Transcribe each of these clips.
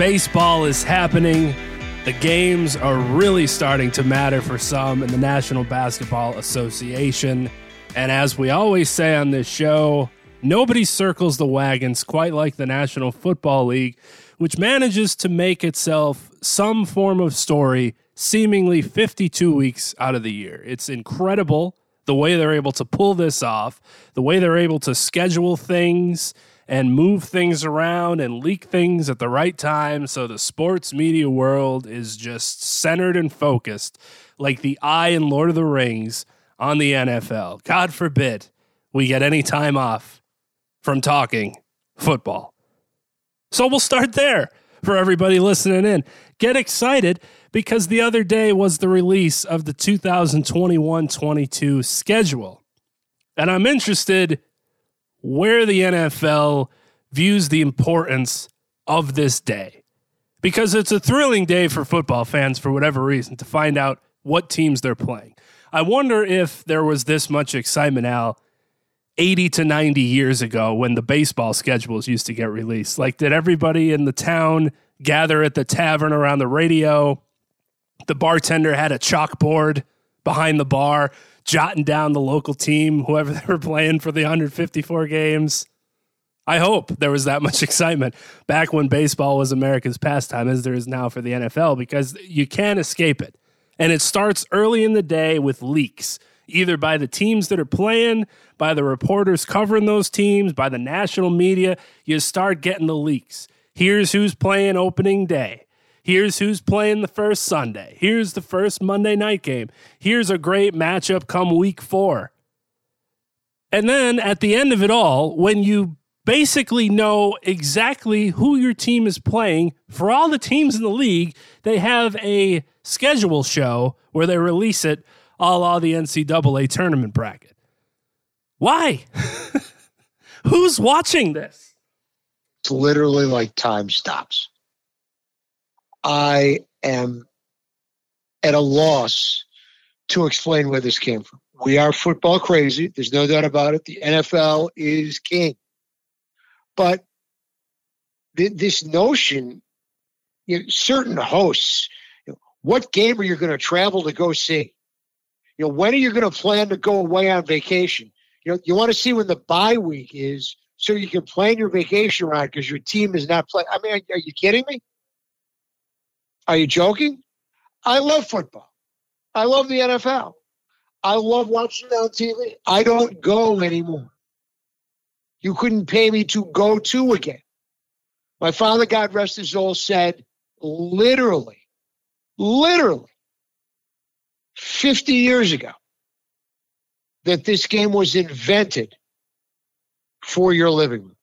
baseball is happening. The games are really starting to matter for some in the National Basketball Association. And as we always say on this show, nobody circles the wagons quite like the National Football League, which manages to make itself some form of story seemingly 52 weeks out of the year. It's incredible the way they're able to pull this off, the way they're able to schedule things and move things around and leak things at the right time so the sports media world is just centered and focused like the eye in Lord of the Rings on the NFL. God forbid we get any time off from talking football. So we'll start there for everybody listening in. Get excited because the other day was the release of the 2021 22 schedule. And I'm interested where the NFL views the importance of this day. Because it's a thrilling day for football fans for whatever reason to find out what teams they're playing. I wonder if there was this much excitement, Al, 80 to 90 years ago when the baseball schedules used to get released. Like, did everybody in the town gather at the tavern around the radio? The bartender had a chalkboard behind the bar jotting down the local team, whoever they were playing for the 154 games. I hope there was that much excitement back when baseball was America's pastime, as there is now for the NFL, because you can't escape it. And it starts early in the day with leaks, either by the teams that are playing, by the reporters covering those teams, by the national media. You start getting the leaks. Here's who's playing opening day. Here's who's playing the first Sunday. Here's the first Monday night game. Here's a great matchup come week four. And then at the end of it all, when you basically know exactly who your team is playing, for all the teams in the league, they have a schedule show where they release it a la the NCAA tournament bracket. Why? Who's watching this? It's literally like time stops. I am at a loss to explain where this came from. We are football crazy. There's no doubt about it. The NFL is king. But th- this notion, you know, certain hosts, you know, what game are you going to travel to go see? You know, when are you going to plan to go away on vacation? You know, you want to see when the bye week is so you can plan your vacation around because your team is not playing. I mean, are, are you kidding me? Are you joking? I love football. I love the NFL. I love watching it on TV. I don't go anymore. You couldn't pay me to go to again. My father, God rest his soul, said literally, literally 50 years ago that this game was invented for your living room.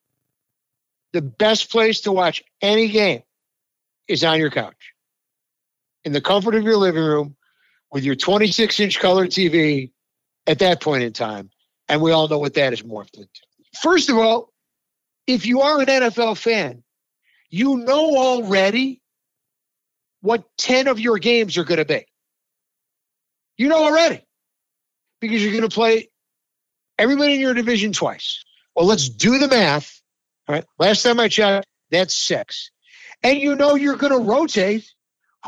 The best place to watch any game is on your couch in the comfort of your living room with your 26 inch color TV at that point in time. And we all know what that is morphed into. First of all, if you are an NFL fan, you know already what 10 of your games are going to be. You know already because you're going to play everybody in your division twice. Well, let's do the math. All right. Last time I checked, that's six. And you know you're going to rotate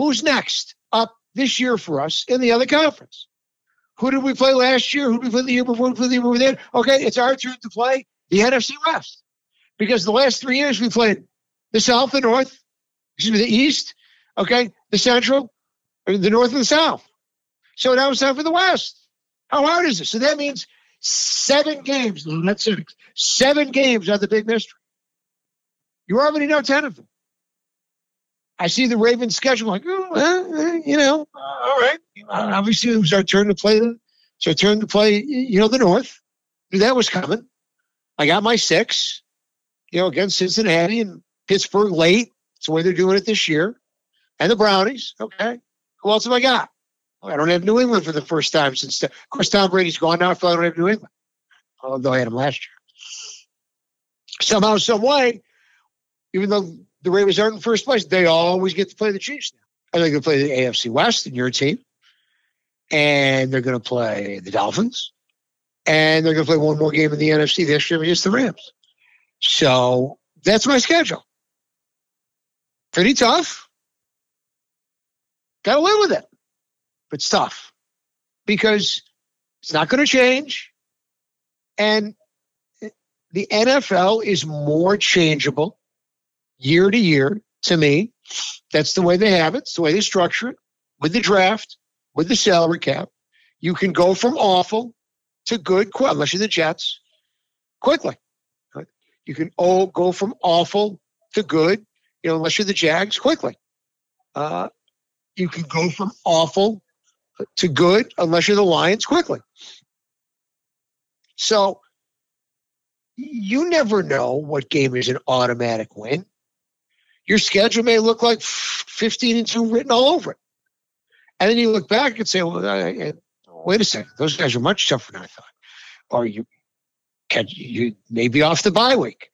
Who's next up this year for us in the other conference? Who did we play last year? Who did we play the year before? Who did the year before that? Okay, it's our turn to play the NFC West. Because the last three years we played the South, the North, excuse me, the East, okay, the Central, the North and the South. So now it's time for the West. How hard is it? So that means seven games, not six, seven games are the big mystery. You already know 10 of them. I see the Ravens schedule, like, oh, well, uh, you know, uh, all right. Uh, obviously, it was our turn to play the, it's our turn to play, you know, the North. Knew that was coming. I got my six, you know, against Cincinnati and Pittsburgh late. It's the way they're doing it this year. And the Brownies. Okay. Who else have I got? Oh, I don't have New England for the first time since, of course, Tom Brady's gone now. I don't have New England, although I had him last year. Somehow, some way, even though the Ravens aren't in first place, they always get to play the Chiefs now. And they're going to play the AFC West and your team. And they're going to play the Dolphins. And they're going to play one more game in the NFC this year against the Rams. So that's my schedule. Pretty tough. Got to live with it. But tough because it's not going to change. And the NFL is more changeable year to year to me. That's the way they have it. It's the way they structure it with the draft, with the salary cap. You can go from awful to good, unless you're the Jets, quickly. You can all go from awful to good, you know, unless you're the Jags, quickly. Uh, you can go from awful to good, unless you're the Lions, quickly. So you never know what game is an automatic win. Your schedule may look like 15 and 2 written all over it. And then you look back and say, well, I, wait a second, those guys are much tougher than I thought. Or you can you may be off the bye week.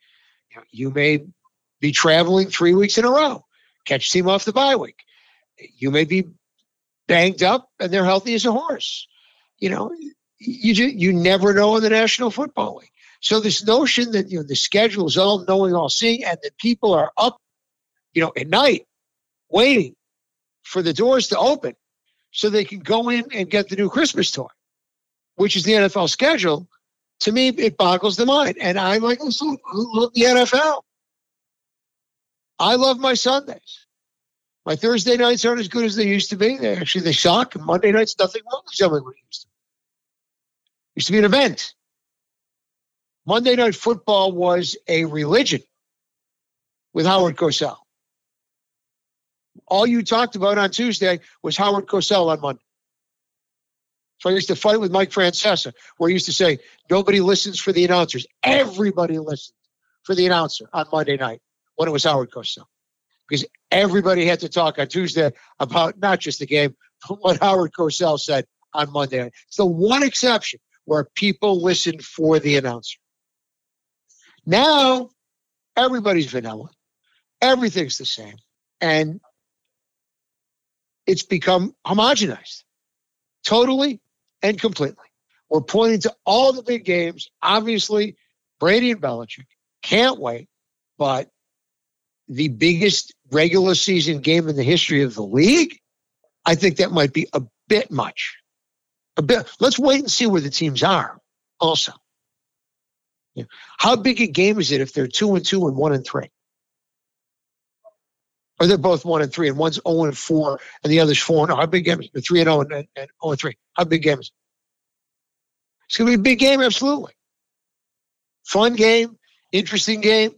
You may be traveling three weeks in a row. Catch team off the bye week. You may be banged up and they're healthy as a horse. You know, you you never know in the National Football League. So this notion that you know the schedule is all knowing, all seeing, and that people are up, you know, at night waiting for the doors to open so they can go in and get the new Christmas toy, which is the NFL schedule. To me, it boggles the mind. And I'm like, listen, I love the NFL. I love my Sundays. My Thursday nights aren't as good as they used to be. They actually they suck. Monday nights, nothing wrong with something what used to be. Used to be an event. Monday Night Football was a religion with Howard Cosell. All you talked about on Tuesday was Howard Cosell on Monday. So I used to fight with Mike Francesa, where he used to say, nobody listens for the announcers. Everybody listens for the announcer on Monday night when it was Howard Cosell. Because everybody had to talk on Tuesday about not just the game, but what Howard Cosell said on Monday night. It's the one exception where people listen for the announcer. Now, everybody's vanilla. Everything's the same. And it's become homogenized totally and completely. We're pointing to all the big games. Obviously, Brady and Belichick can't wait, but the biggest regular season game in the history of the league, I think that might be a bit much. A bit. Let's wait and see where the teams are. Also, yeah. How big a game is it if they're two and two and one and three? Or they're both one and three, and one's 0 and 4, and the other's 4 and 0. How big game is it? 3 and 0 and, and 0 and 3. How big game is? It's going to be a big game, absolutely. Fun game, interesting game,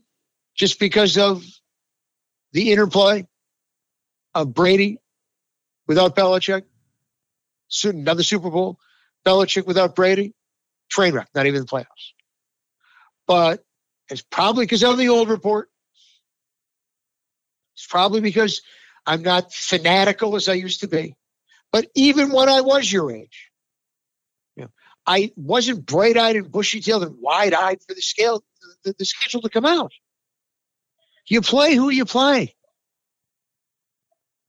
just because of the interplay of Brady without Belichick. Soon another Super Bowl. Belichick without Brady. Train wreck, not even the playoffs but it's probably because I'm the old report. It's probably because I'm not fanatical as I used to be. But even when I was your age, you know, I wasn't bright-eyed and bushy-tailed and wide-eyed for the scale, the, the schedule to come out. You play who you play.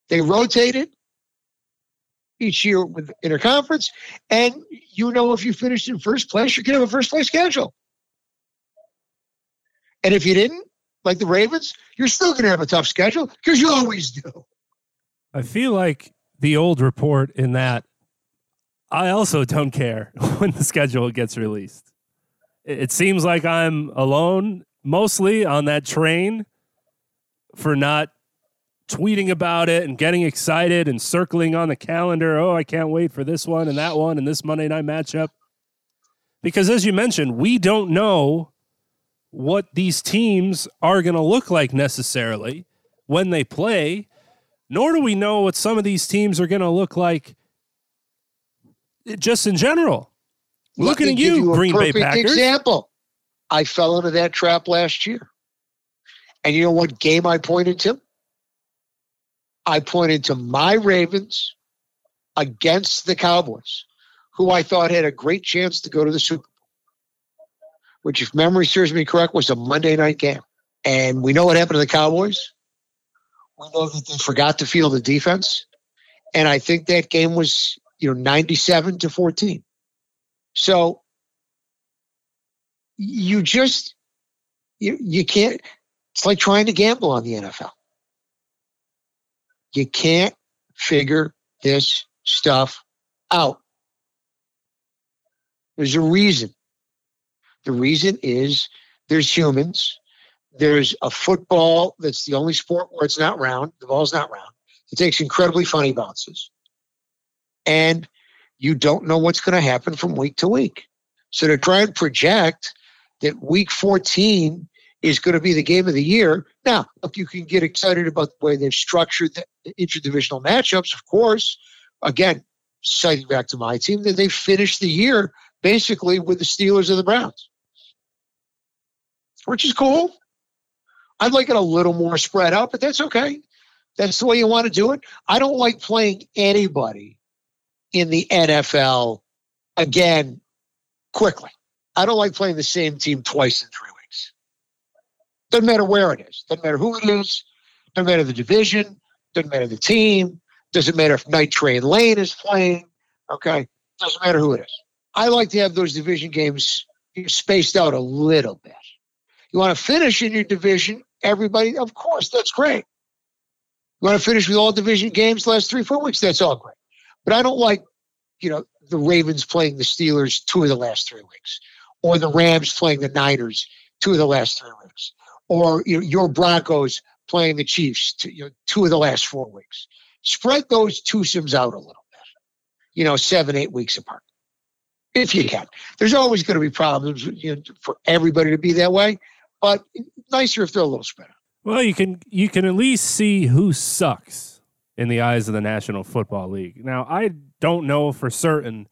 They rotated each year with interconference, and you know if you finished in first place, going to have a first place schedule. And if you didn't, like the Ravens, you're still going to have a tough schedule because you always do. I feel like the old report in that I also don't care when the schedule gets released. It seems like I'm alone mostly on that train for not tweeting about it and getting excited and circling on the calendar. Oh, I can't wait for this one and that one and this Monday night matchup. Because as you mentioned, we don't know what these teams are going to look like necessarily when they play, nor do we know what some of these teams are going to look like just in general. Looking at you, you Green Bay Packers. Example. I fell into that trap last year. And you know what game I pointed to? I pointed to my Ravens against the Cowboys, who I thought had a great chance to go to the Super Bowl, which, if memory serves me correct, was a Monday night game. And we know what happened to the Cowboys. We know that they forgot to field the defense. And I think that game was, you know, 97 to 14. So you just you you can't it's like trying to gamble on the NFL. You can't figure this stuff out. There's a reason. The reason is there's humans. There's a football that's the only sport where it's not round. The ball's not round. It takes incredibly funny bounces. And you don't know what's going to happen from week to week. So to try and project that week 14 is going to be the game of the year. Now, look, you can get excited about the way they've structured the interdivisional matchups, of course. Again, citing back to my team, that they finished the year basically with the Steelers and the Browns, which is cool. I'd like it a little more spread out, but that's okay. That's the way you want to do it. I don't like playing anybody in the NFL again quickly. I don't like playing the same team twice in three weeks. Doesn't matter where it is. Doesn't matter who it is. Doesn't matter the division. Doesn't matter the team. Doesn't matter if Night Train Lane is playing. Okay. Doesn't matter who it is. I like to have those division games spaced out a little bit. You want to finish in your division, everybody, of course, that's great. You want to finish with all division games last three, four weeks, that's all great. But I don't like, you know, the Ravens playing the Steelers two of the last three weeks, or the Rams playing the Niners two of the last three weeks, or you know, your Broncos playing the Chiefs two, you know, two of the last four weeks. Spread those two sims out a little bit, you know, seven, eight weeks apart, if you can. There's always going to be problems you know, for everybody to be that way, but nicer if they're a little spread out. Well, you can you can at least see who sucks in the eyes of the National Football League. Now, I don't know for certain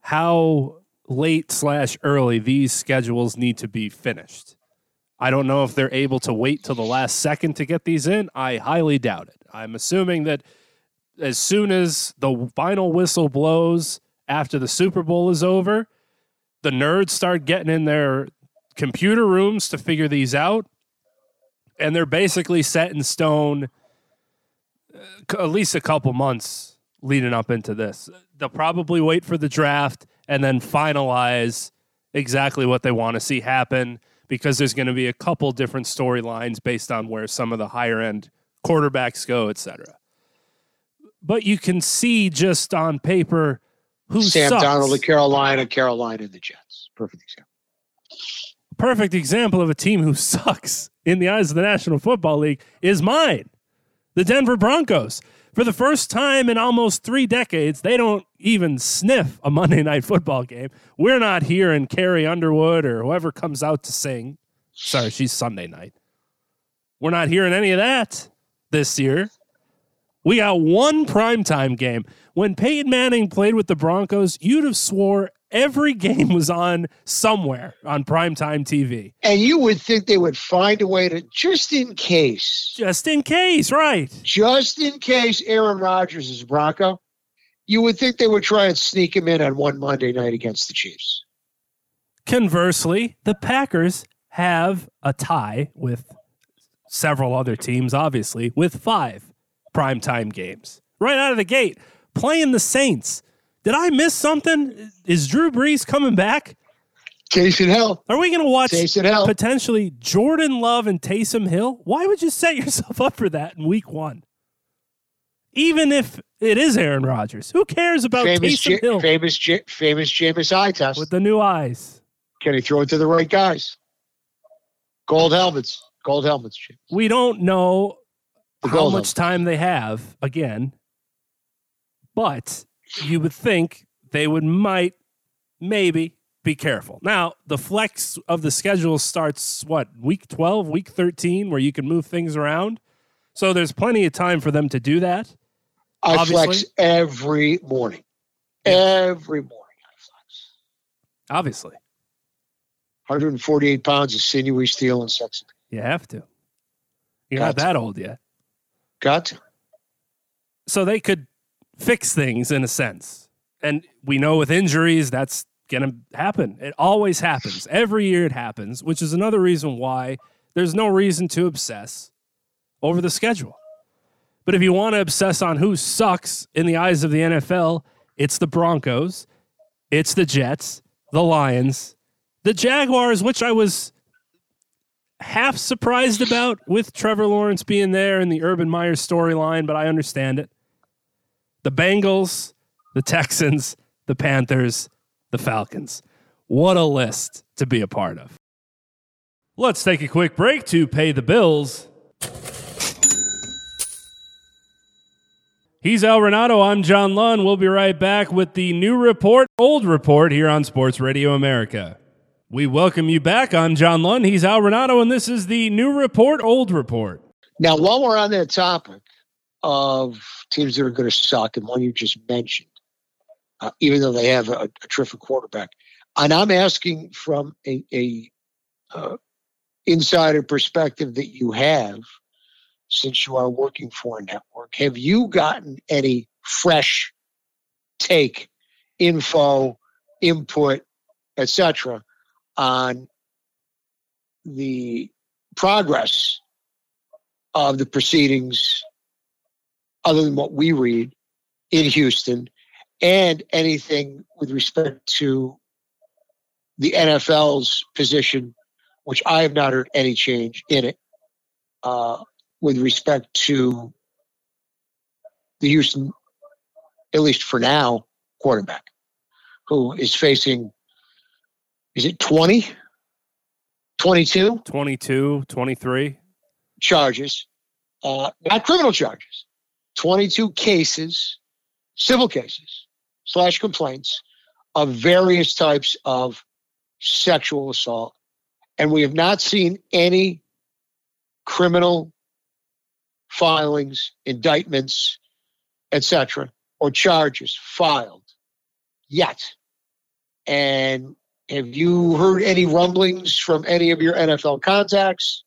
how late slash early these schedules need to be finished. I don't know if they're able to wait till the last second to get these in. I highly doubt it. I'm assuming that as soon as the final whistle blows after the Super Bowl is over, the nerds start getting in their computer rooms to figure these out. And they're basically set in stone uh, at least a couple months leading up into this. They'll probably wait for the draft and then finalize exactly what they want to see happen because there's going to be a couple different storylines based on where some of the higher end quarterbacks go, etc. But you can see just on paper who Sam sucks. Donald, the Carolina, Carolina, the Jets. Perfect example. Perfect example of a team who sucks in the eyes of the National Football League is mine, the Denver Broncos. For the first time in almost three decades, they don't even sniff a Monday night football game. We're not hearing Carrie Underwood or whoever comes out to sing. Sorry, she's Sunday night. We're not hearing any of that this year. We got one primetime game. When Peyton Manning played with the Broncos, you'd have swore every game was on somewhere on primetime TV. And you would think they would find a way to, just in case, Just in case, right? just in case Aaron Rodgers is Bronco, you would think they would try and sneak him in on one Monday night against the Chiefs. Conversely, the Packers have a tie with several other teams, obviously, with five primetime games right out of the gate, playing the Saints. Did I miss something? Is Drew Brees coming back? Case Hill. Are we going to watch Case in hell. potentially Jordan Love and Taysom Hill? Why would you set yourself up for that in week one? Even if it is Aaron Rodgers, who cares about Famous, Taysom J- Hill famous, J- famous Jameis eye test. with the new eyes? Can he throw it to the right guys? Gold helmets. Gold helmets. James. we don't know how much time they have again, but you would think they would might maybe be careful. Now, the flex of the schedule starts what, week 12, week 13 where you can move things around. So there's plenty of time for them to do that. I obviously. flex every morning. Every morning I flex. Obviously. 148 pounds of sinewy steel and sex. You have to. You're Got not to. that old yet. Got to. So they could fix things in a sense. And we know with injuries, that's going to happen. It always happens. Every year it happens, which is another reason why there's no reason to obsess over the schedule. But if you want to obsess on who sucks in the eyes of the NFL, it's the Broncos, it's the Jets, the Lions, the Jaguars, which I was half surprised about with Trevor Lawrence being there and the Urban Meyer storyline, but I understand it. The Bengals, the Texans, the Panthers, the Falcons. What a list to be a part of. Let's take a quick break to pay the bills. He's Al Renauto. I'm John Lund. We'll be right back with the new report, old report here on Sports Radio America. We welcome you back. I'm John Lund. He's Al Renauto, and this is the new report, old report. Now, while we're on that topic of teams that are going to suck, and one you just mentioned, uh, even though they have a, a, terrific quarterback. And I'm asking from a, a uh, insider perspective that you have, since you are working for a network, have you gotten any fresh take, info, input, etc., on the progress of the proceedings, other than what we read in Houston and anything with respect to the NFL's position, which I have not heard any change in it, uh, with respect to the Houston, at least for now, quarterback, who is facing, is it 20? 22? 22, 23. Charges, uh, not criminal charges, 22 cases, civil cases slash complaints of various types of sexual assault. And we have not seen any criminal filings, indictments, etc., or charges filed yet. And have you heard any rumblings from any of your NFL contacts,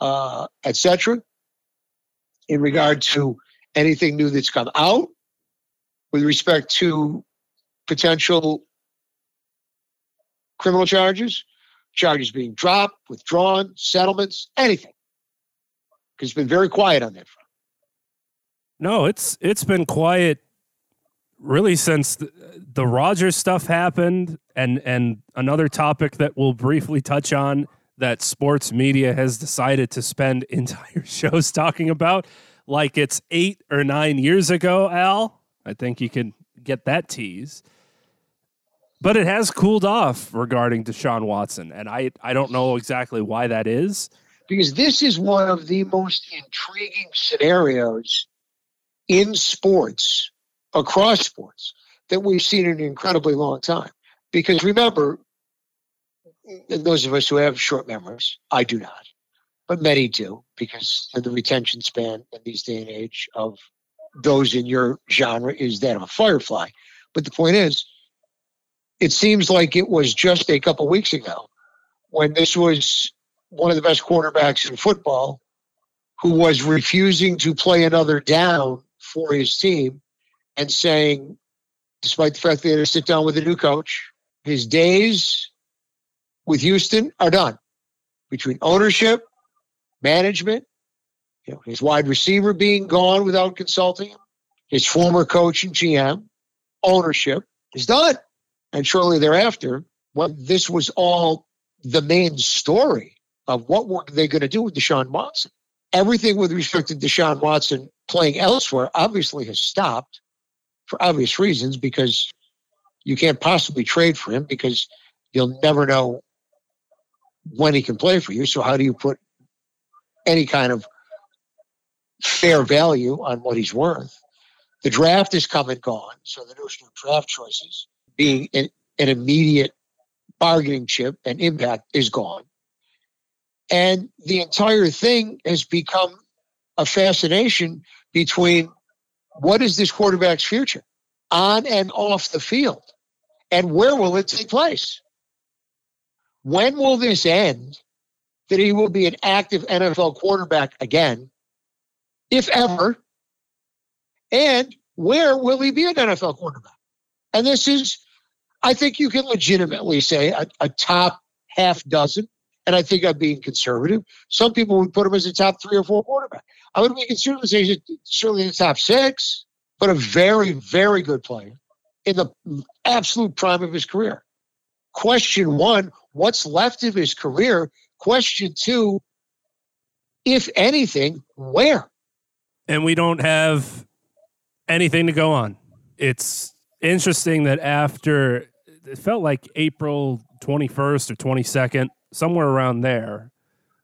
uh, etc., in regard to anything new that's come out with respect to potential criminal charges, charges being dropped, withdrawn, settlements, anything. Because it's been very quiet on that front. No, it's it's been quiet really since the, the Rodgers stuff happened and and another topic that we'll briefly touch on that sports media has decided to spend entire shows talking about like it's 8 or 9 years ago, Al. I think you can get that tease. But it has cooled off regarding Deshaun Watson, and I, I don't know exactly why that is. Because this is one of the most intriguing scenarios in sports, across sports, that we've seen in an incredibly long time. Because remember, those of us who have short memories, I do not, but many do, because the retention span in these day and age of those in your genre is that of a firefly. But the point is, it seems like it was just a couple weeks ago when this was one of the best quarterbacks in football who was refusing to play another down for his team and saying, despite the fact he had to sit down with a new coach, his days with Houston are done. Between ownership, management, you know, his wide receiver being gone without consulting him, his former coach and GM, ownership is done. And shortly thereafter, well, this was all the main story of what were they going to do with Deshaun Watson. Everything with respect to Deshaun Watson playing elsewhere obviously has stopped for obvious reasons because you can't possibly trade for him because you'll never know when he can play for you. So how do you put any kind of fair value on what he's worth. The draft is come and gone, so the notion of draft choices being an, an immediate bargaining chip and impact is gone. And the entire thing has become a fascination between what is this quarterback's future on and off the field? And where will it take place? When will this end that he will be an active NFL quarterback again, if ever? And where will he be an NFL quarterback? And this is, I think you can legitimately say a, a top half dozen. And I think I'm being conservative. Some people would put him as a top three or four quarterback. I would be conservative say he's certainly in the top six, but a very, very good player in the absolute prime of his career. Question one, what's left of his career? Question two, if anything, where? And we don't have anything to go on. It's interesting that after it felt like April 21st or 22nd, somewhere around there,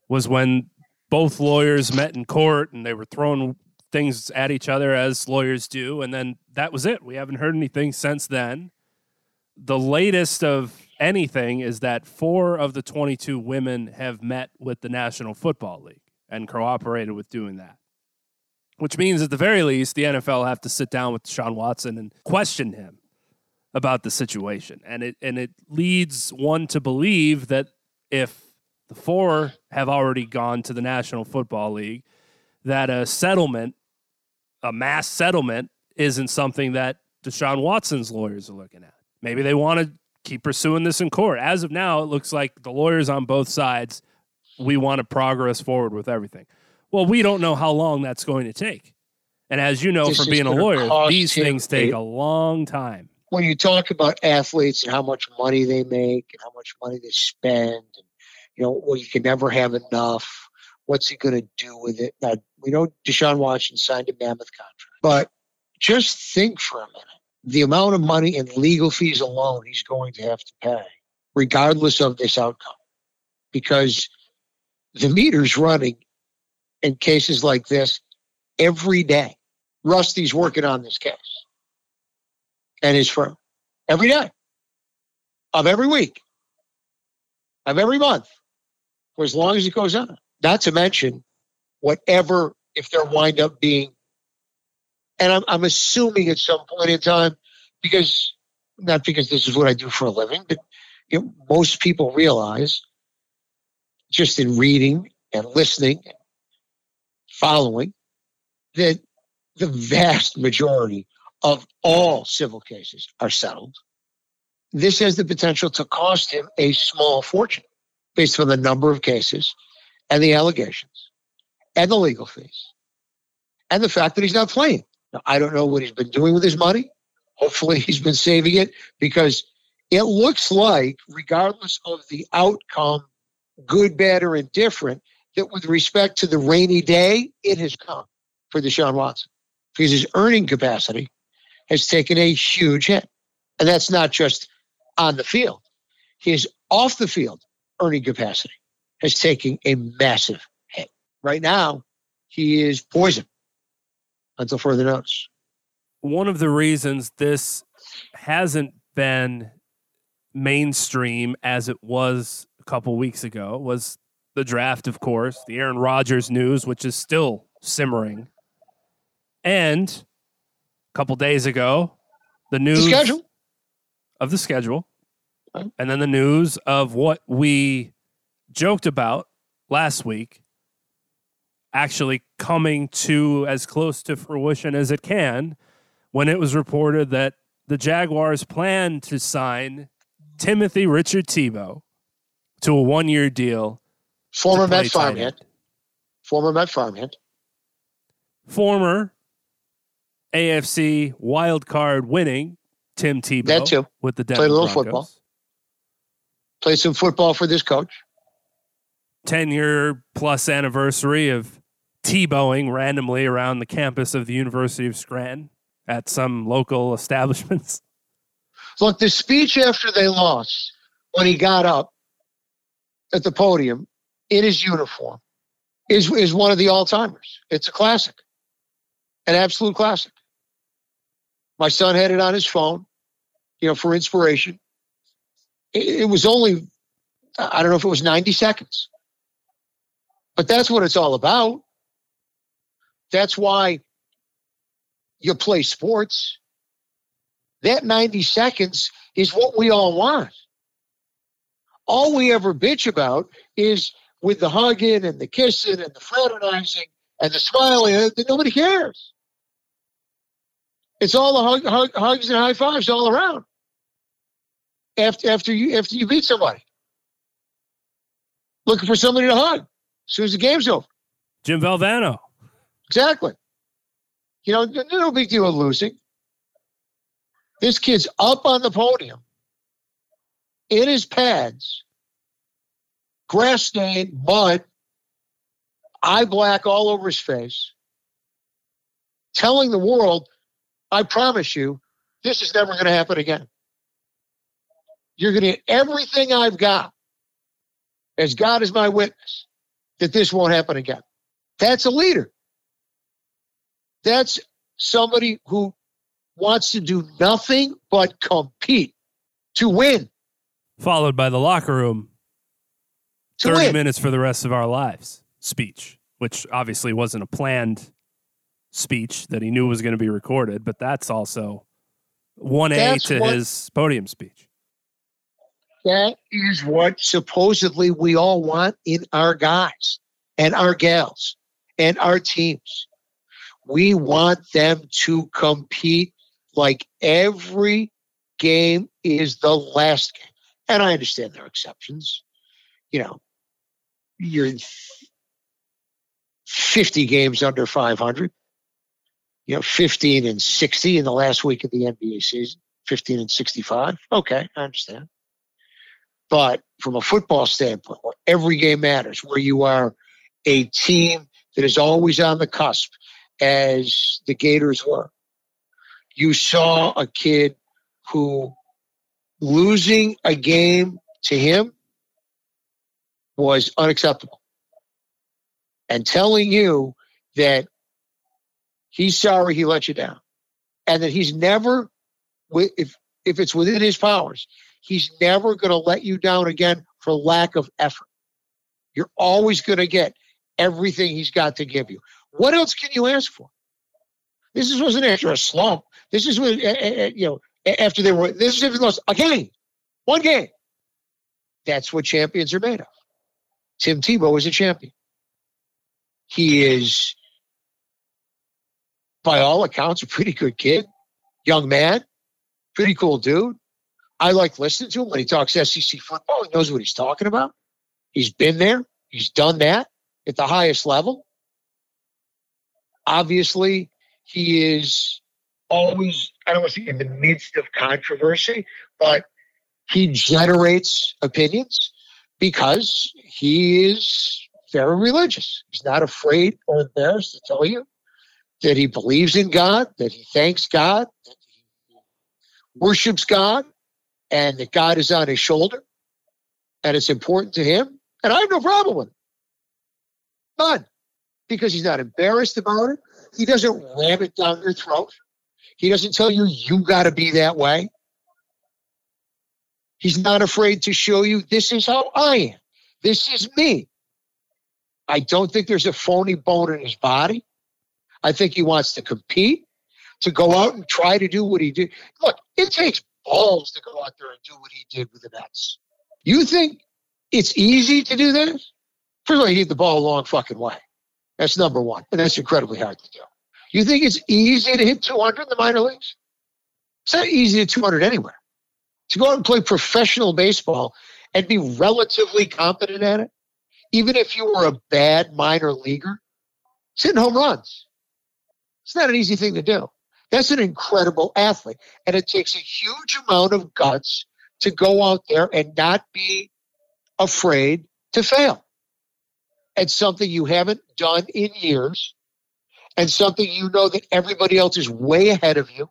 was when both lawyers met in court and they were throwing things at each other as lawyers do. And then that was it. We haven't heard anything since then. The latest of anything is that four of the 22 women have met with the National Football League and cooperated with doing that. Which means, at the very least, the NFL have to sit down with Sean Watson and question him about the situation. And it and it leads one to believe that if the four have already gone to the National Football League, that a settlement, a mass settlement, isn't something that Deshaun Watson's lawyers are looking at. Maybe they want to keep pursuing this in court. As of now, it looks like the lawyers on both sides, we want to progress forward with everything. Well, we don't know how long that's going to take. And as you know This from being a lawyer, these things take a- long time. when you talk about athletes and how much money they make and how much money they spend, and you know, well, you can never have enough. What's he going to do with it? Now, we know Deshaun Watson signed a mammoth contract, but just think for a minute the amount of money in legal fees alone he's going to have to pay, regardless of this outcome, because the meter's running in cases like this every day. Rusty's working on this case and his firm every day of every week of every month for as long as it goes on. Not to mention whatever, if there wind up being, and I'm, I'm assuming at some point in time, because not because this is what I do for a living, but you know, most people realize just in reading and listening, and following, that the vast majority of all civil cases are settled. This has the potential to cost him a small fortune based on the number of cases and the allegations and the legal fees and the fact that he's not playing. Now, I don't know what he's been doing with his money. Hopefully, he's been saving it because it looks like, regardless of the outcome, good, bad, or indifferent, that with respect to the rainy day, it has come for Deshaun Watson because his earning capacity has taken a huge hit. And that's not just on the field. His off the field earning capacity has taken a massive hit. Right now, he is poison until further notice. one of the reasons this hasn't been mainstream as it was a couple weeks ago was the draft, of course, the Aaron Rodgers news, which is still simmering, and a couple days ago, the The news schedule. of the schedule, and then the news of what we joked about last week actually coming to as close to fruition as it can when it was reported that the Jaguars plan to sign Timothy Richard Tebow to a one year deal. Former Met farmhand. Former Met farmhand. Former AFC wild card winning Tim Tebow That too. with the Denver Played a little Broncos. football. Played some football for this coach. 10 year plus anniversary of Tebowing randomly around the campus of the University of Scranton at some local establishments. Look, the speech after they lost, when he got up at the podium in his uniform, is is one of the all timers. It's a classic. An absolute classic. My son had it on his phone, you know, for inspiration. It, it was only, I don't know if it was 90 seconds, but that's what it's all about. That's why you play sports. That 90 seconds is what we all want. All we ever bitch about is with the hugging and the kissing and the fraternizing and the smiling uh, that nobody cares. It's all the hug, hug, hugs and high fives all around. After after you after you beat somebody, looking for somebody to hug as soon as the game's over. Jim Valvano. Exactly. You know, no big deal losing. This kid's up on the podium in his pads, grass stained, mud, eye black all over his face, telling the world, I promise you, this is never going to happen again. You're going to get everything I've got, as God is my witness, that this won't happen again. That's a leader. That's somebody who wants to do nothing but compete to win. Followed by the locker room. To 30 win. minutes for the rest of our lives speech, which obviously wasn't a planned speech that he knew was going to be recorded, but that's also 1A That's to what- his podium speech. That is what supposedly we all want in our guys and our gals and our teams. We want them to compete like every game is the last game. And I understand there are exceptions. You know, you're 50 games under 500, you know, 15 and 60 in the last week of the NBA season, 15 and 65. Okay, I understand. But from a football standpoint, where every game matters, where you are a team that is always on the cusp, as the Gators were, you saw a kid who losing a game to him was unacceptable. And telling you that he's sorry he let you down and that he's never, if, if it's within his powers, he's never going to let you down again for lack of effort. You're always going to get everything he's got to give you. What else can you ask for? This is, wasn't after a slump. This is when, you know, after they were, this is if they lost a game, one game. That's what champions are made of. Tim Tebow is a champion. He is, by all accounts, a pretty good kid, young man, pretty cool dude. I like listening to him when he talks SEC football. He knows what he's talking about. He's been there. He's done that at the highest level. Obviously, he is always, I don't want to say in the midst of controversy, but he generates opinions because he is very religious. He's not afraid or embarrassed to tell you that he believes in God, that he thanks God, that he worships God, and that God is on his shoulder and it's important to him. And I have no problem with it. None. Because he's not embarrassed about it. He doesn't ram it down your throat. He doesn't tell you you got to be that way. He's not afraid to show you this is how I am. This is me. I don't think there's a phony bone in his body. I think he wants to compete, to go out and try to do what he did. Look, it takes balls to go out there and do what he did with the Mets. You think it's easy to do that? First of all, he hit the ball a long fucking way. That's number one. And that's incredibly hard to do. You think it's easy to hit 200 in the minor leagues? It's not easy to hit 200 anywhere. To go out and play professional baseball and be relatively competent at it, even if you were a bad minor leaguer, it's hitting home runs. It's not an easy thing to do. That's an incredible athlete. And it takes a huge amount of guts to go out there and not be afraid to fail at something you haven't done in years and something you know that everybody else is way ahead of you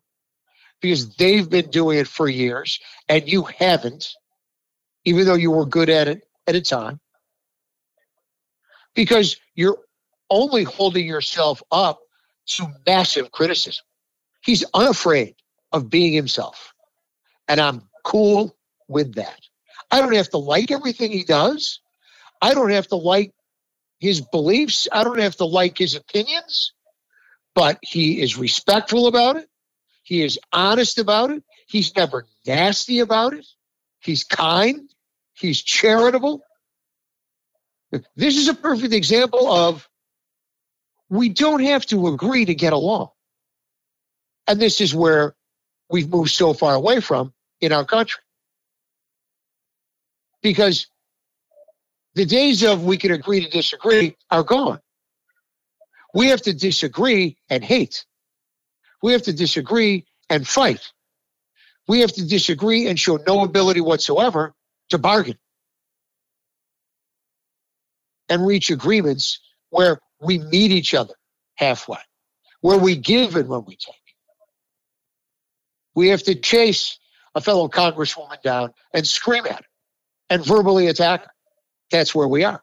because they've been doing it for years and you haven't, even though you were good at it at a time. Because you're only holding yourself up to massive criticism. He's unafraid of being himself. And I'm cool with that. I don't have to like everything he does. I don't have to like his beliefs. I don't have to like his opinions, but he is respectful about it. He is honest about it. He's never nasty about it. He's kind. He's charitable. This is a perfect example of we don't have to agree to get along. And this is where we've moved so far away from in our country. Because the days of we can agree to disagree are gone. We have to disagree and hate. We have to disagree and fight. We have to disagree and show no ability whatsoever to bargain and reach agreements where we meet each other halfway, where we give and when we take. We have to chase a fellow congresswoman down and scream at her and verbally attack her. That's where we are.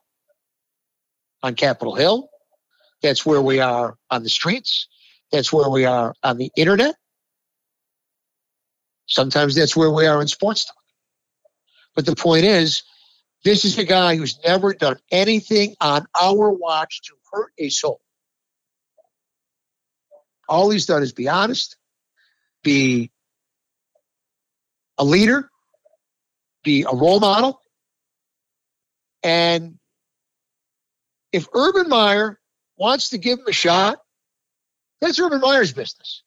On Capitol Hill, that's where we are on the streets, that's where we are on the internet. Sometimes that's where we are in sports talk. But the point is, this is a guy who's never done anything on our watch to hurt a soul. All he's done is be honest, be a leader, be a role model. And if Urban Meyer wants to give him a shot, that's Urban Meyer's business.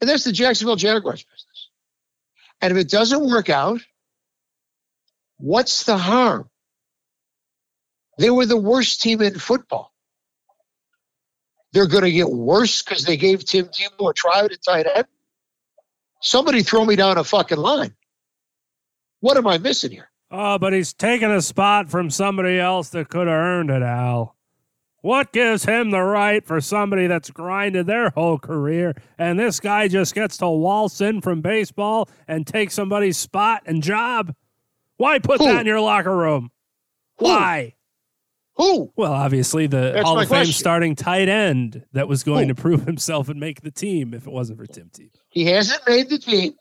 And that's the Jacksonville Jaguars business. And if it doesn't work out, what's the harm? They were the worst team in football. They're going to get worse because they gave Tim Tebow a tryout at tight end. Somebody throw me down a fucking line. What am I missing here? Oh, but he's taking a spot from somebody else that could have earned it, Al. What gives him the right for somebody that's grinded their whole career and this guy just gets to waltz in from baseball and take somebody's spot and job? Why put Who? that in your locker room? Who? Why? Who? Well, obviously the That's Hall of Fame question. starting tight end that was going Who? to prove himself and make the team if it wasn't for Tim Tebow. He hasn't made the team.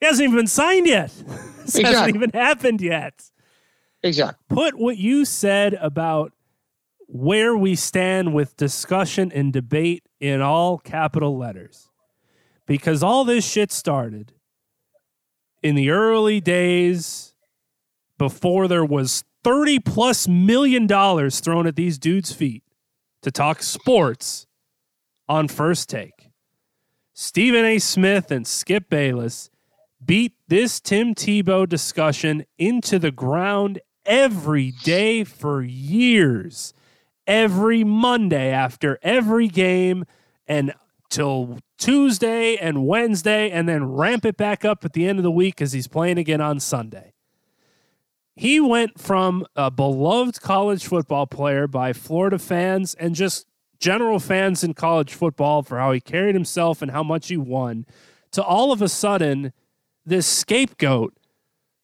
He hasn't even been signed yet. this hasn't even happened yet. Exactly. Put what you said about where we stand with discussion and debate in all capital letters. Because all this shit started in the early days before there was 30 plus million dollars thrown at these dudes' feet to talk sports on first take. Stephen A. Smith and Skip Bayless beat this Tim Tebow discussion into the ground every day for years. Every Monday after every game and till Tuesday and Wednesday, and then ramp it back up at the end of the week because he's playing again on Sunday. He went from a beloved college football player by Florida fans and just general fans in college football for how he carried himself and how much he won to all of a sudden this scapegoat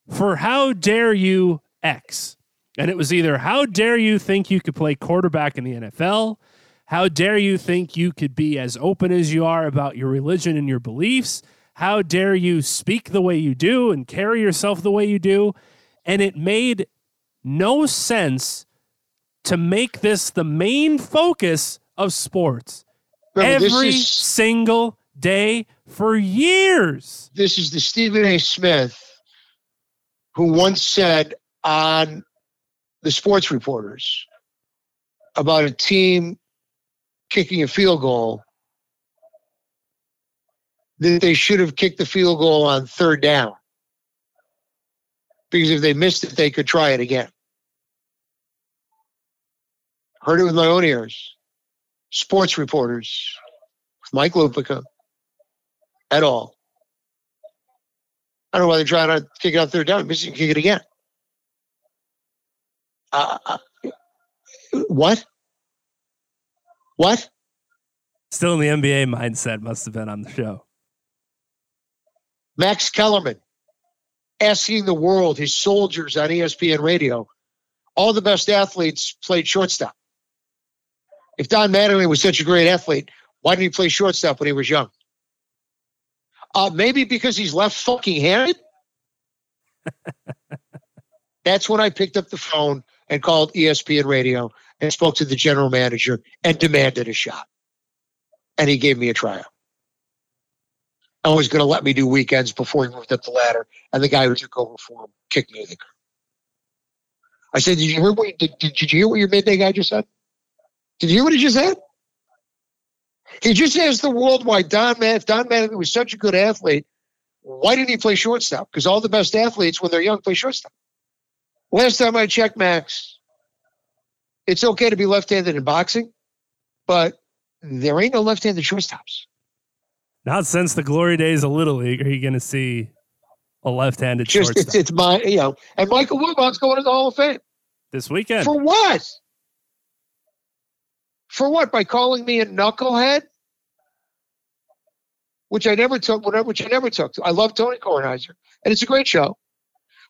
for how dare you X. And it was either how dare you think you could play quarterback in the NFL? How dare you think you could be as open as you are about your religion and your beliefs? How dare you speak the way you do and carry yourself the way you do? And it made no sense to make this the main focus of sports every single day for years. this is the Stephen A. Smith who once said on the sports reporters about a team kicking a field goal that they should have kicked the field goal on third down because if they missed it, they could try it again. Heard it with my own ears. Sports reporters, Mike Lupica, et all. I don't know why they're trying to kick it out third down. Miss it, kick it again. Uh, uh, what? What? Still in the NBA mindset, must have been on the show. Max Kellerman asking the world, his soldiers on ESPN radio, all the best athletes played shortstop. If Don Mattingly was such a great athlete, why didn't he play shortstop when he was young? Uh, maybe because he's left fucking handed. That's when I picked up the phone and called ESPN radio and spoke to the general manager and demanded a shot. And he gave me a tryout. And was going to let me do weekends before he moved up the ladder. And the guy who took over for him kicked me in the car. I said, "Did you hear what? Did, did you hear what your midday guy just said? Did you hear what he just said? He just asked the world why Don Man, if Don Mattingly was such a good athlete, why didn't he play shortstop? Because all the best athletes, when they're young, play shortstop. Last time I checked, Max, it's okay to be left-handed in boxing, but there ain't no left-handed shortstops. Not since the glory days of Little League are you going to see a left-handed Just shortstop it's, it's my you know, and Michael Wilbon's going to the Hall of Fame this weekend. for what? For what? By calling me a knucklehead, which I never took. Whatever, which I never took. To. I love Tony Kornheiser, and it's a great show.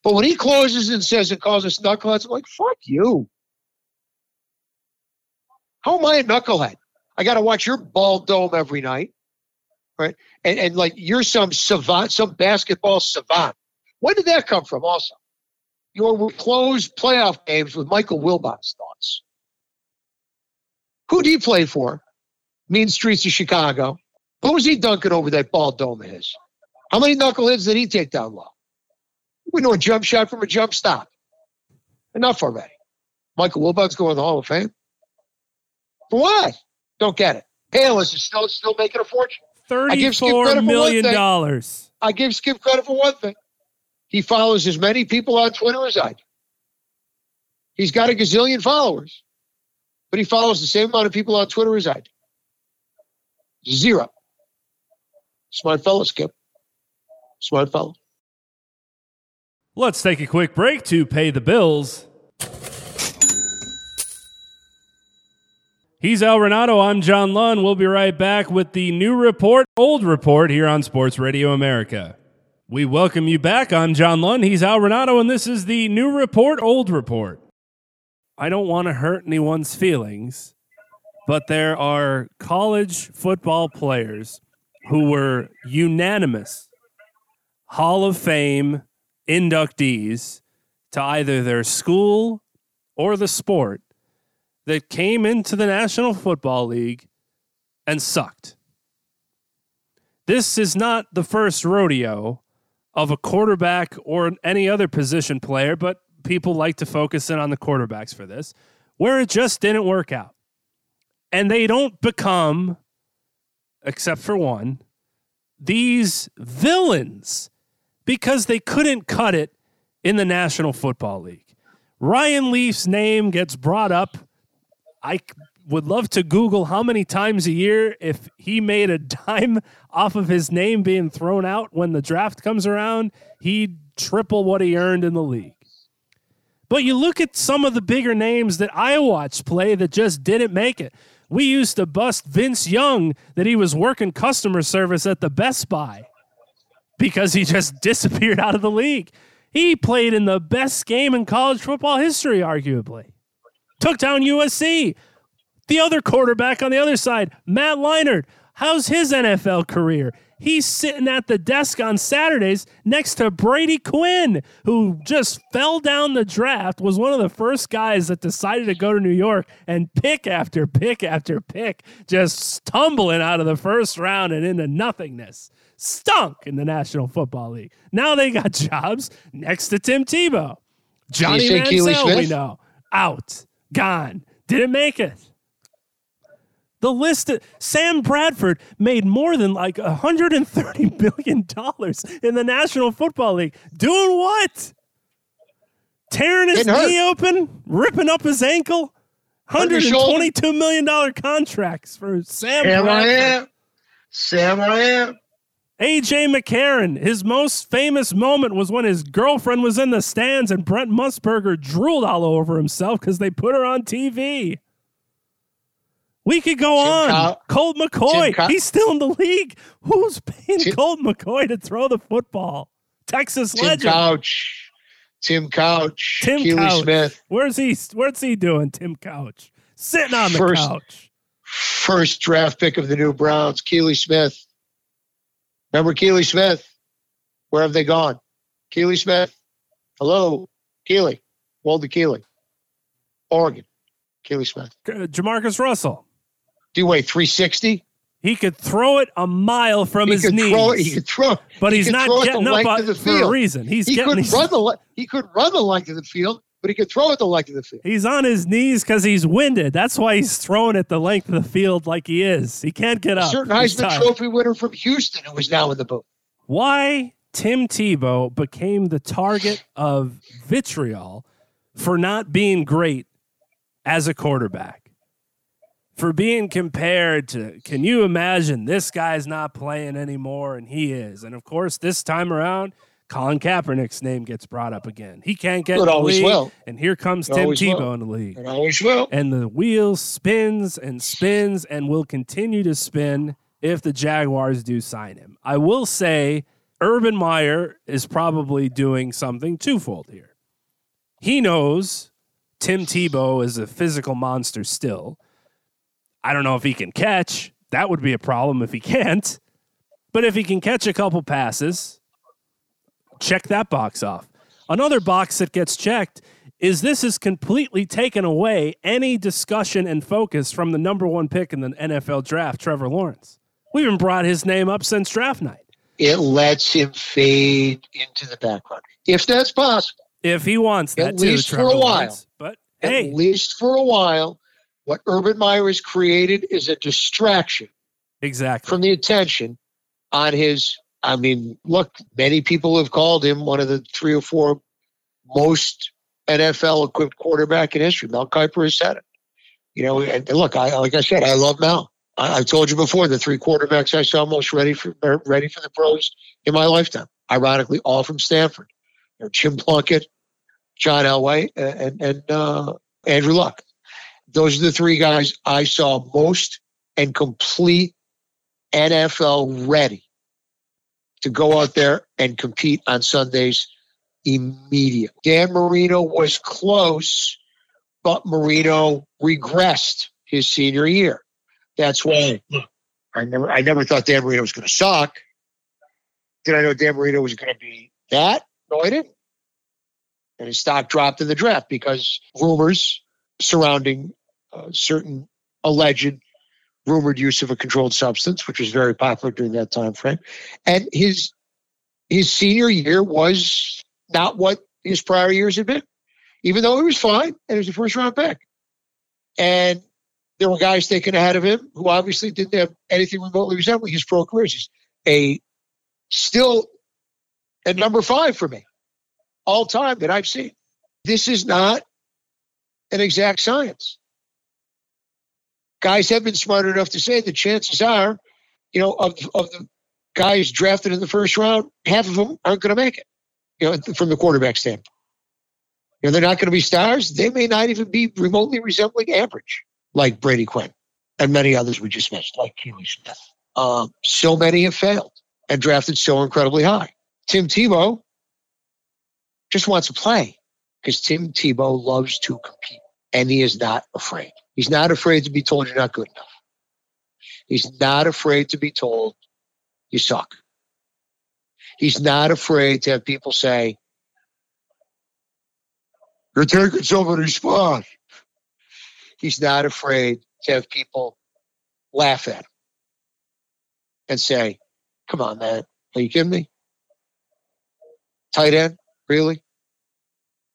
But when he closes and says and calls us knuckleheads, I'm like, fuck you. How am I a knucklehead? I got to watch your ball dome every night, right? And and like you're some savant, some basketball savant. When did that come from? Also, your closed playoff games with Michael Wilbon's thoughts. Who did he play for? Mean Streets of Chicago. Who was he dunking over that ball dome of his? How many knuckleheads did he take down low? We know a jump shot from a jump stop. Enough already. Michael Wilbon's going to the Hall of Fame. For what? Don't get it. Bayless is still still making a fortune. I give Skip Thirty-four credit for one million dollars. I give Skip credit for one thing. He follows as many people on Twitter as I do. He's got a gazillion followers, but he follows the same amount of people on Twitter as I do. Zero. Smart fellow, Skip. Smart fellow. Let's take a quick break to pay the bills. He's Al Renauto. I'm John Lund. We'll be right back with the new report, old report here on Sports Radio America. We welcome you back. I'm John Lund. He's Al Renauto, and this is the new report, old report. I don't want to hurt anyone's feelings, but there are college football players who were unanimous Hall of Fame inductees to either their school or the sport that came into the National Football League and sucked. This is not the first rodeo of a quarterback or any other position player, but people like to focus in on the quarterbacks for this, where it just didn't work out. And they don't become, except for one, these villains because they couldn't cut it in the National Football League. Ryan Leaf's name gets brought up. I would love to Google how many times a year if he made a dime off of his name being thrown out when the draft comes around, he'd triple what he earned in the league. But you look at some of the bigger names that I watched play that just didn't make it. We used to bust Vince Young that he was working customer service at the Best Buy because he just disappeared out of the league. He played in the best game in college football history, arguably. Took down USC. The other quarterback on the other side, Matt Leinart. How's his NFL career? He's sitting at the desk on Saturdays next to Brady Quinn, who just fell down the draft, was one of the first guys that decided to go to New York and pick after pick after pick, just stumbling out of the first round and into nothingness stunk in the National Football League. Now they got jobs next to Tim Tebow. Johnny Manziel, we know, out, gone, didn't make it. The list, Sam Bradford made more than like 130 billion dollars in the National Football League. Doing what? Tearing his knee open, ripping up his ankle. Hurt your shoulder. $122 million contracts for Sam Sam I Bradford. am. Sam I am. AJ McCarron, his most famous moment was when his girlfriend was in the stands and Brent Musburger drooled all over himself because they put her on TV. We could go Tim on. Cow- Colt McCoy, Cow- he's still in the league. Who's paying Tim- Colt McCoy to throw the football? Texas Tim legend. Couch. Tim Couch. Tim Keely Couch. Smith. Where's he? Where's he doing? Tim Couch sitting on the First- couch. first draft pick of the new Browns, Keely Smith. Remember Keely Smith? Where have they gone? Keely Smith. Hello, Keely. Walter Keely. Oregon. Keely Smith. Jamarcus Russell. Do you weigh 360? He could throw it a mile from He his knees. throw it. He could throw. but he he's not getting up on, the for a field. reason. He's He getting could run the he could run the length of the field, but he could throw it the length of the field. he's on his knees because he's winded. That's why he's throwing it the length of the field like he is. He can't get A up. certain He's Heisman. Trophy winner from Houston who is now in the booth. why Tim Tebow became the target of vitriol for not being great as a quarterback. For being compared to, can you imagine this guy's not playing anymore and he is? And of course, this time around, Colin Kaepernick's name gets brought up again. He can't get It in the always league, will. and here comes It Tim always will. Tebow in the league And always will. and the wheel spins and spins and will continue to spin if the Jaguars do sign him. I will say Urban Meyer is probably doing something twofold here. He knows Tim Tebow is a physical monster still. I don't know if he can catch. That would be a problem if he can't. But if he can catch a couple passes, check that box off. Another box that gets checked is this has completely taken away any discussion and focus from the number one pick in the NFL draft, Trevor Lawrence. We haven't brought his name up since draft night. It lets him fade into the background. If that's possible, If he wants that At too, least for a while. Lawrence. But hey, at least for a while, what Urban Meyer has created is a distraction exactly. from the attention on his. I mean, look, many people have called him one of the three or four most NFL equipped quarterback in history. Mel Kiper has said it. You know, and look, I like I said, I love Mel. I, I've told you before the three quarterbacks I saw most ready for ready for the pros in my lifetime. Ironically, all from Stanford. You know, Jim Plunkett, John Elway, and and uh, Andrew Luck. Those are the three guys I saw most and complete NFL ready to go out there and compete on Sundays immediately. Dan Marino was close, but Marino regressed his senior year. That's why I never I never thought Dan Marino was going to suck. Did I know Dan Marino was going to be that? No, I didn't. And his stock dropped in the draft because rumors surrounding uh, certain alleged rumored use of a controlled substance, which was very popular during that time frame. And his his senior year was not what his prior years had been, even though he was fine and he was a first round pick. And there were guys taken ahead of him who obviously didn't have anything remotely resembling his pro careers. He's a still at number five for me all time that I've seen. This is not an exact science. Guys have been smart enough to say the chances are, you know, of, of the guys drafted in the first round, half of them aren't going to make it, you know, from the quarterback standpoint. You know, they're not going to be stars. They may not even be remotely resembling average, like Brady Quinn and many others we just mentioned, like Keely Smith. Um, so many have failed and drafted so incredibly high. Tim Tebow just wants to play because Tim Tebow loves to compete and he is not afraid. He's not afraid to be told you're not good enough. He's not afraid to be told you suck. He's not afraid to have people say, You're taking somebody's spot. He's not afraid to have people laugh at him and say, Come on, man. Are you kidding me? Tight end? Really?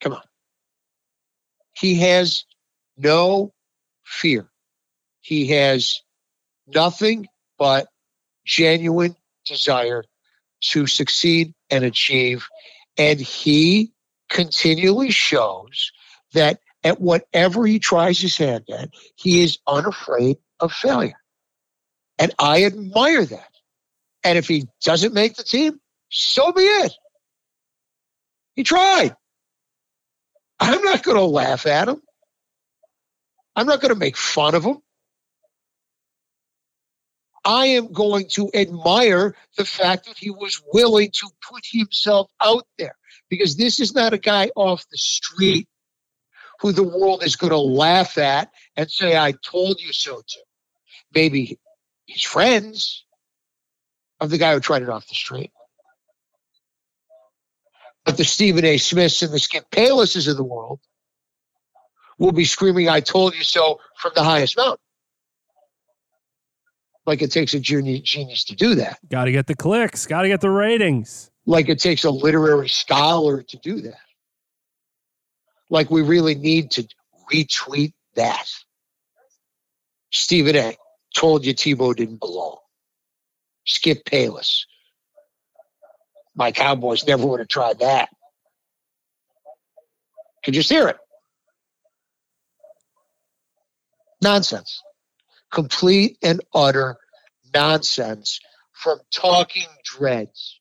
Come on. He has no fear. He has nothing but genuine desire to succeed and achieve. And he continually shows that at whatever he tries his hand at, he is unafraid of failure. And I admire that. And if he doesn't make the team, so be it. He tried. I'm not going to laugh at him. I'm not going to make fun of him. I am going to admire the fact that he was willing to put himself out there because this is not a guy off the street who the world is going to laugh at and say, I told you so to. maybe his friends of the guy who tried it off the street. But the Stephen A. Smiths and the Skip Baylesses of the world will be screaming, I told you so from the highest mountain. Like it takes a genius to do that. Got to get the clicks, got to get the ratings. Like it takes a literary scholar to do that. Like we really need to retweet that. Stephen A. told you Tebow didn't belong. Skip Bayless. My Cowboys never would have tried that. Could you hear it? Nonsense. Complete and utter nonsense from talking dreads.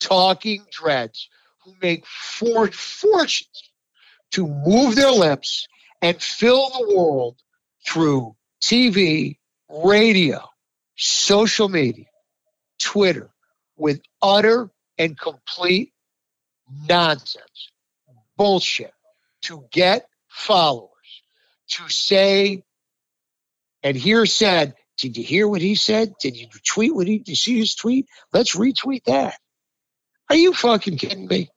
Talking dreads who make for- fortunes to move their lips and fill the world through TV, radio, social media, Twitter with utter and complete nonsense, bullshit to get followers, to say, and here said, did you hear what he said? Did you tweet what he did you see his tweet? Let's retweet that. Are you fucking kidding me?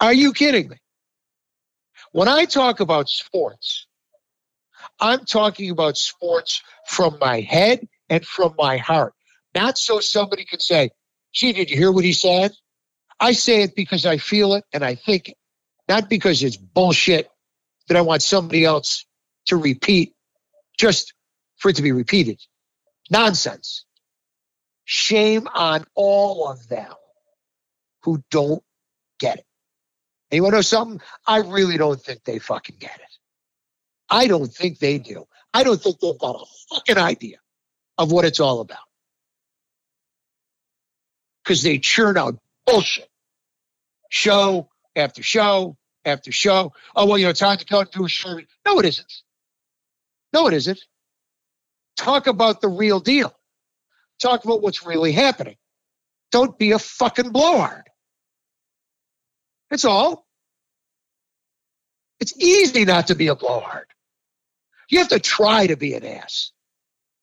Are you kidding me? When I talk about sports, I'm talking about sports from my head and from my heart. Not so somebody could say, gee, did you hear what he said? I say it because I feel it and I think it, not because it's bullshit that I want somebody else to repeat just for it to be repeated. Nonsense. Shame on all of them who don't get it. And you want to know something? I really don't think they fucking get it. I don't think they do. I don't think they've got a fucking idea of what it's all about. Because they churn out bullshit. Show after show after show. Oh, well, you know, time to come and do a show. No, it isn't. No, it isn't. Talk about the real deal. Talk about what's really happening. Don't be a fucking blowhard. That's all. It's easy not to be a blowhard. You have to try to be an ass.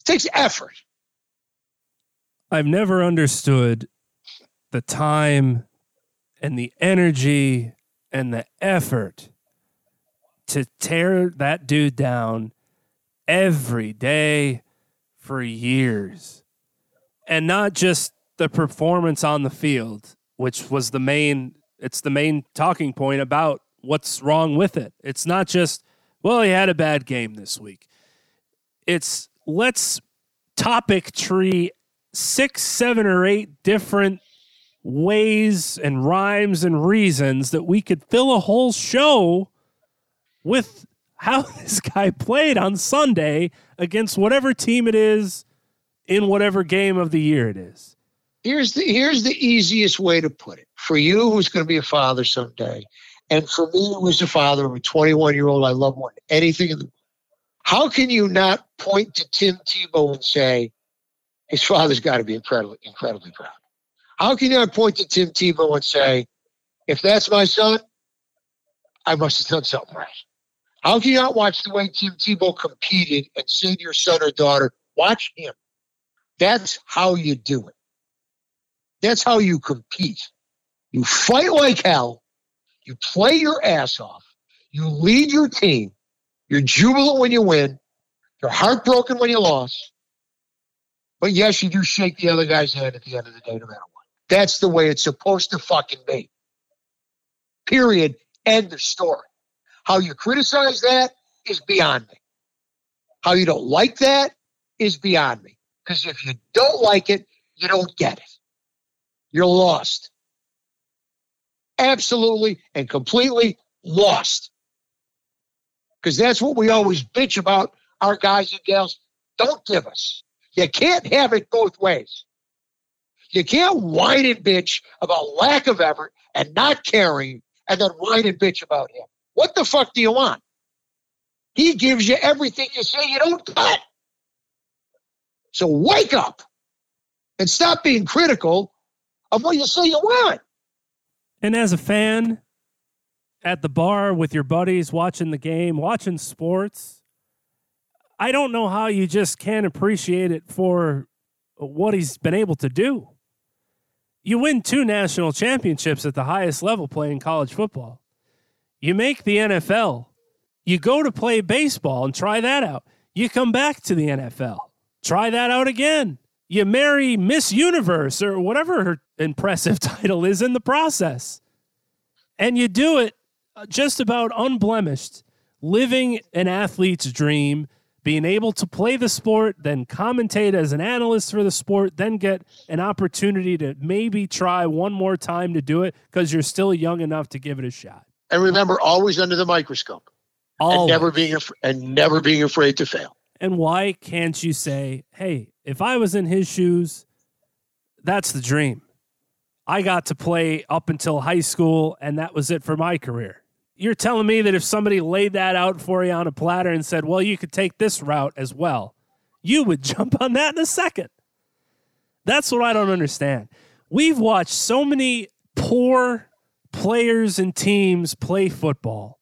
It takes effort. I've never understood the time and the energy and the effort to tear that dude down every day for years. And not just the performance on the field, which was the main it's the main talking point about what's wrong with it. It's not just, well, he had a bad game this week. It's let's topic tree six, seven, or eight different ways and rhymes and reasons that we could fill a whole show with how this guy played on Sunday against whatever team it is in whatever game of the year it is. Here's the here's the easiest way to put it. For you who's going to be a father someday, and for me who is a father of a 21 year old I love than anything in the world. How can you not point to Tim Tebow and say his father's got to be incredibly incredibly proud? How can you not point to Tim Tebow and say, if that's my son, I must have done something right? How can you not watch the way Tim Tebow competed and say to your son or daughter, watch him? That's how you do it. That's how you compete. You fight like hell. You play your ass off. You lead your team. You're jubilant when you win. You're heartbroken when you lost. But yes, you do shake the other guy's hand at the end of the day, no matter what. That's the way it's supposed to fucking be. Period. End of story. How you criticize that is beyond me. How you don't like that is beyond me. Because if you don't like it, you don't get it. You're lost. Absolutely and completely lost. Because that's what we always bitch about our guys and gals. Don't give us. You can't have it both ways. You can't whine and bitch about lack of effort and not caring and then whine and bitch about him. What the fuck do you want? He gives you everything you say you don't get. So wake up and stop being critical of what you say you want. And as a fan at the bar with your buddies watching the game, watching sports, I don't know how you just can't appreciate it for what he's been able to do. You win two national championships at the highest level playing college football. You make the NFL. You go to play baseball and try that out. You come back to the NFL. Try that out again. You marry Miss Universe or whatever her impressive title is in the process. And you do it just about unblemished, living an athlete's dream being able to play the sport, then commentate as an analyst for the sport, then get an opportunity to maybe try one more time to do it because you're still young enough to give it a shot. And remember, always under the microscope, always. and never being af- and never being afraid to fail. And why can't you say, "Hey, if I was in his shoes, that's the dream. I got to play up until high school, and that was it for my career." You're telling me that if somebody laid that out for you on a platter and said, well, you could take this route as well, you would jump on that in a second. That's what I don't understand. We've watched so many poor players and teams play football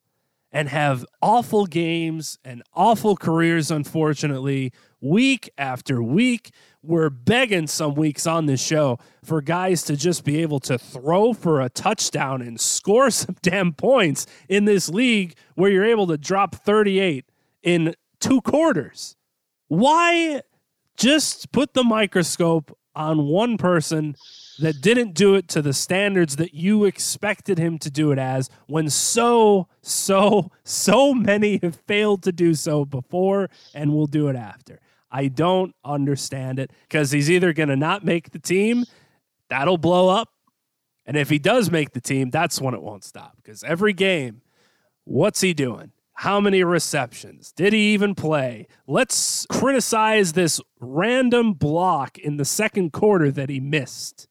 and have awful games and awful careers, unfortunately, week after week we're begging some weeks on this show for guys to just be able to throw for a touchdown and score some damn points in this league where you're able to drop 38 in two quarters. Why just put the microscope on one person that didn't do it to the standards that you expected him to do it as when so, so, so many have failed to do so before and will do it after? I don't understand it because he's either going to not make the team, that'll blow up. And if he does make the team, that's when it won't stop because every game, what's he doing? How many receptions? Did he even play? Let's criticize this random block in the second quarter that he missed,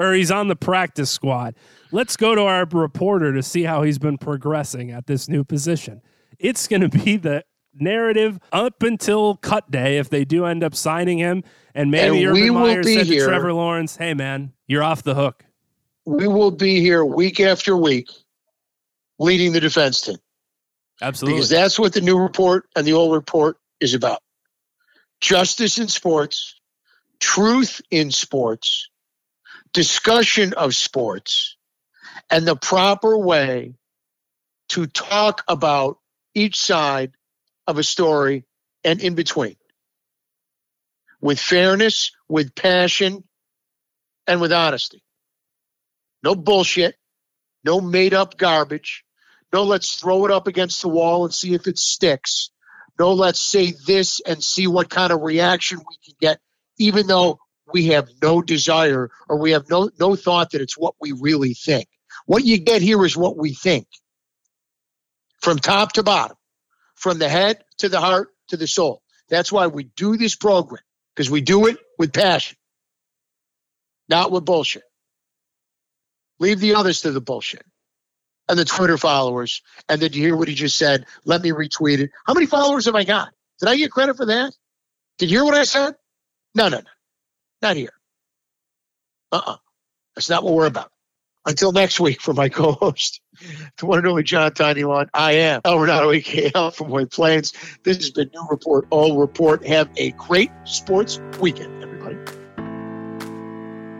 or he's on the practice squad. Let's go to our reporter to see how he's been progressing at this new position. It's going to be the narrative up until cut day if they do end up signing him. And maybe and Urban Meyer said here. to Trevor Lawrence, hey, man, you're off the hook. We will be here week after week leading the defense team. Absolutely. Because that's what the new report and the old report is about justice in sports, truth in sports, discussion of sports, and the proper way to talk about each side of a story and in between with fairness, with passion, and with honesty. No bullshit, no made up garbage. No, let's throw it up against the wall and see if it sticks. No, let's say this and see what kind of reaction we can get, even though we have no desire or we have no, no thought that it's what we really think. What you get here is what we think from top to bottom from the head to the heart to the soul. That's why we do this program because we do it with passion, not with bullshit. Leave the others to the bullshit and the Twitter followers. And then you hear what he just said. Let me retweet it. How many followers have I got? Did I get credit for that? Did you hear what I said? No, no, no. Not here. Uh, uh. That's not what we're about. Until next week, for my co host, the one and only John Tynelon, I am Al Renauto AKL from White Plains. This has been New Report, Old Report. Have a great sports weekend, everybody.